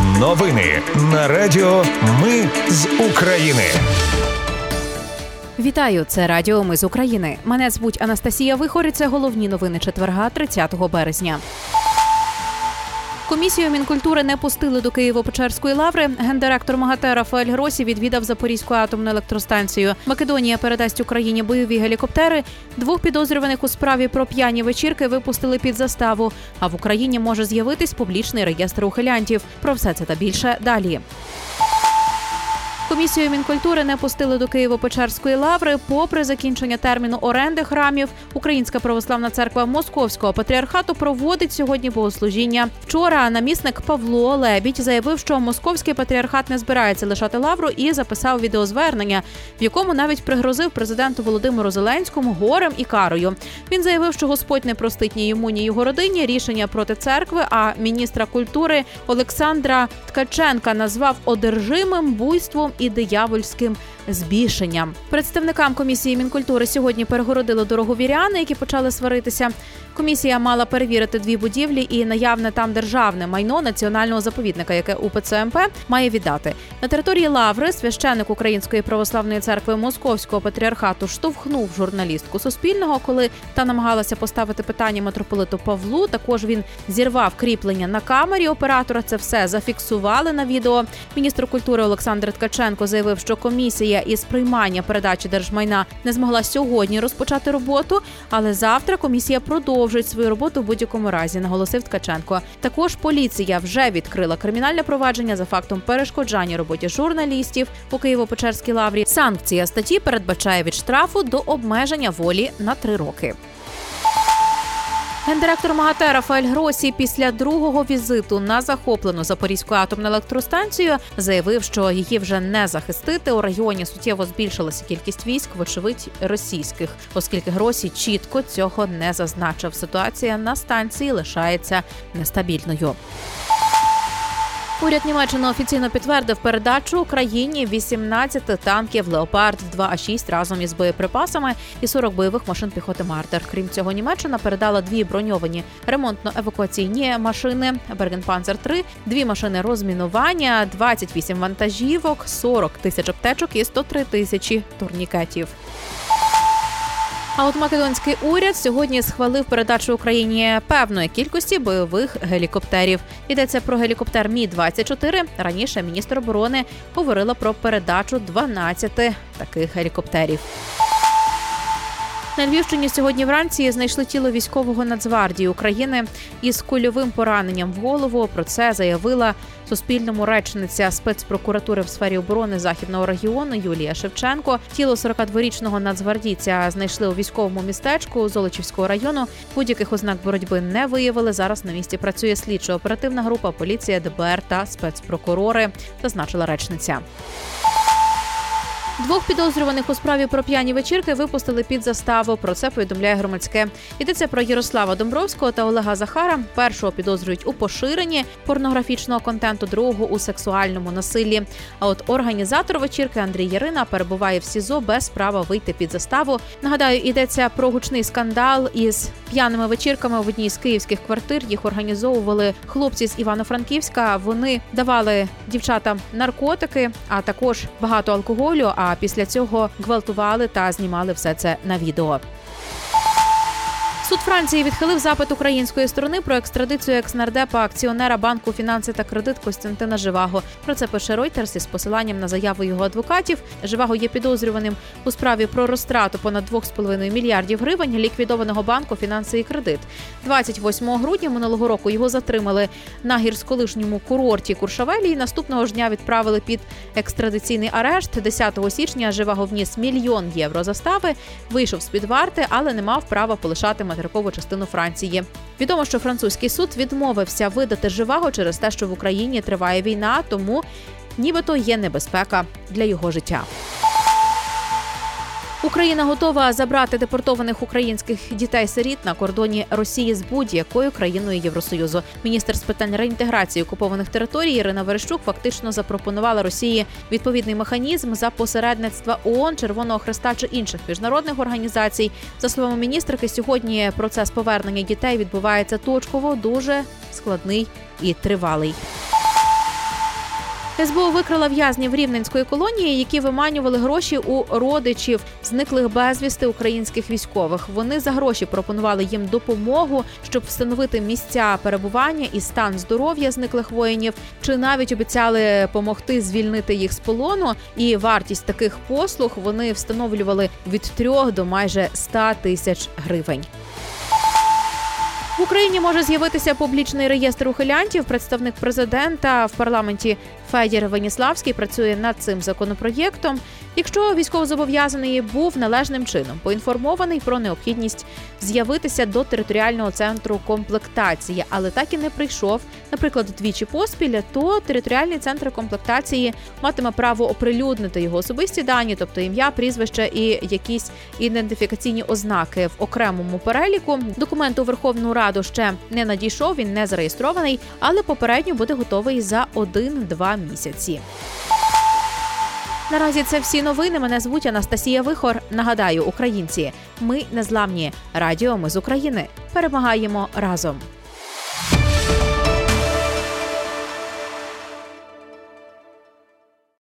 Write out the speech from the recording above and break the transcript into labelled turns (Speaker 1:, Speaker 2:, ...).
Speaker 1: Новини на Радіо Ми з України.
Speaker 2: Вітаю, це Радіо Ми з України. Мене звуть Анастасія Вихор. і Це головні новини четверга, 30 березня. Комісію мінкультури не пустили до Києво-Печерської лаври. Гендиректор МАГАТЕ Рафаель Гросі відвідав Запорізьку атомну електростанцію. Македонія передасть Україні бойові гелікоптери. Двох підозрюваних у справі про п'яні вечірки випустили під заставу. А в Україні може з'явитись публічний реєстр ухилянтів. Про все це та більше далі. Комісію мінкультури не пустили до Києво-Печерської лаври. Попри закінчення терміну оренди храмів, Українська православна церква Московського патріархату проводить сьогодні богослужіння. Вчора намісник Павло Лебідь заявив, що московський патріархат не збирається лишати лавру і записав відеозвернення, в якому навіть пригрозив президенту Володимиру Зеленському горем і карою. Він заявив, що Господь не простить ні йому, ні його родині рішення проти церкви. А міністра культури Олександра Ткаченка назвав одержимим буйством і диявольським збільшенням. Представникам комісії мінкультури сьогодні перегородили дорогу віряни, які почали сваритися. Комісія мала перевірити дві будівлі і наявне там державне майно національного заповідника, яке УПЦ МП має віддати на території Лаври. Священник Української православної церкви Московського патріархату штовхнув журналістку Суспільного, коли та намагалася поставити питання митрополиту Павлу. Також він зірвав кріплення на камері оператора. Це все зафіксували на відео. Міністр культури Олександр Ткаченко заявив, що комісія із приймання передачі держмайна не змогла сьогодні розпочати роботу, але завтра комісія продовжує продовжують свою роботу в будь-якому разі, наголосив Ткаченко. Також поліція вже відкрила кримінальне провадження за фактом перешкоджання роботі журналістів у Києво-Печерській лаврі. Санкція статті передбачає від штрафу до обмеження волі на три роки. Гендиректор МАГАТЕ Рафаель Гросі після другого візиту на захоплену Запорізьку атомну електростанцію заявив, що її вже не захистити. У регіоні суттєво збільшилася кількість військ, вочевидь російських, оскільки Гросі чітко цього не зазначив. Ситуація на станції лишається нестабільною. Уряд Німеччини офіційно підтвердив передачу Україні 18 танків Леопард 2 а 6 разом із боєприпасами і 40 бойових машин піхоти Мартер. Крім цього, Німеччина передала дві броньовані ремонтно-евакуаційні машини Бергенпанцер 3 дві машини розмінування, 28 вантажівок, 40 тисяч аптечок і 103 тисячі турнікетів. А от македонський уряд сьогодні схвалив передачу Україні певної кількості бойових гелікоптерів. Йдеться про гелікоптер Мі 24 Раніше міністр оборони говорила про передачу 12 таких гелікоптерів. На Львівщині сьогодні вранці знайшли тіло військового Нацгвардії України із кульовим пораненням в голову. Про це заявила Суспільному речниця спецпрокуратури в сфері оборони західного регіону Юлія Шевченко. Тіло 42-річного нацгвардійця знайшли у військовому містечку Золочівського району. Будь-яких ознак боротьби не виявили. Зараз на місці працює слідчо-оперативна група, поліція, ДБР та спецпрокурори, зазначила речниця. Двох підозрюваних у справі про п'яні вечірки випустили під заставу. Про це повідомляє громадське. Йдеться про Ярослава Домбровського та Олега Захара. Першого підозрюють у поширенні порнографічного контенту, другого у сексуальному насиллі. А от організатор вечірки Андрій Ярина перебуває в СІЗО без права вийти під заставу. Нагадаю, йдеться про гучний скандал із п'яними вечірками в одній з київських квартир. Їх організовували хлопці з Івано-Франківська. Вони давали дівчатам наркотики, а також багато алкоголю. А після цього гвалтували та знімали все це на відео. Суд Франції відхилив запит української сторони про екстрадицію екснардепа акціонера банку фінанси та кредит Костянтина Живаго. Про це пише Reuters із посиланням на заяву його адвокатів. Живаго є підозрюваним у справі про розтрату понад 2,5 мільярдів гривень ліквідованого банку фінанси і кредит. 28 грудня минулого року його затримали на гірськолишньому курорті Куршавелі. і Наступного ж дня відправили під екстрадиційний арешт. 10 січня Живаго вніс мільйон євро застави. Вийшов з під варти, але не мав права полишати матеріал материкову частину Франції. Відомо, що французький суд відмовився видати живаго через те, що в Україні триває війна, тому нібито є небезпека для його життя. Україна готова забрати депортованих українських дітей-сиріт на кордоні Росії з будь-якою країною Євросоюзу. Міністр з питань реінтеграції окупованих територій Ірина Верещук фактично запропонувала Росії відповідний механізм за посередництва ООН, Червоного Хреста чи інших міжнародних організацій. За словами міністрки, сьогодні процес повернення дітей відбувається точково, дуже складний і тривалий. СБУ викрила в'язнів рівненської колонії, які виманювали гроші у родичів зниклих безвісти українських військових. Вони за гроші пропонували їм допомогу, щоб встановити місця перебування і стан здоров'я зниклих воїнів, чи навіть обіцяли помогти звільнити їх з полону. І вартість таких послуг вони встановлювали від 3 до майже 100 тисяч гривень. Україні може з'явитися публічний реєстр ухилянтів. Представник президента в парламенті Федір Веніславський працює над цим законопроєктом. Якщо військовозобов'язаний був належним чином поінформований про необхідність з'явитися до територіального центру комплектації, але так і не прийшов, наприклад, двічі поспіль, то територіальний центр комплектації матиме право оприлюднити його особисті дані, тобто ім'я, прізвище і якісь ідентифікаційні ознаки в окремому переліку. Документ у Верховну Раду ще не надійшов, він не зареєстрований, але попередньо буде готовий за 1-2 місяці. Наразі це всі новини. Мене звуть Анастасія Вихор. Нагадаю, українці, ми незламні. Радіо ми з України. Перемагаємо разом.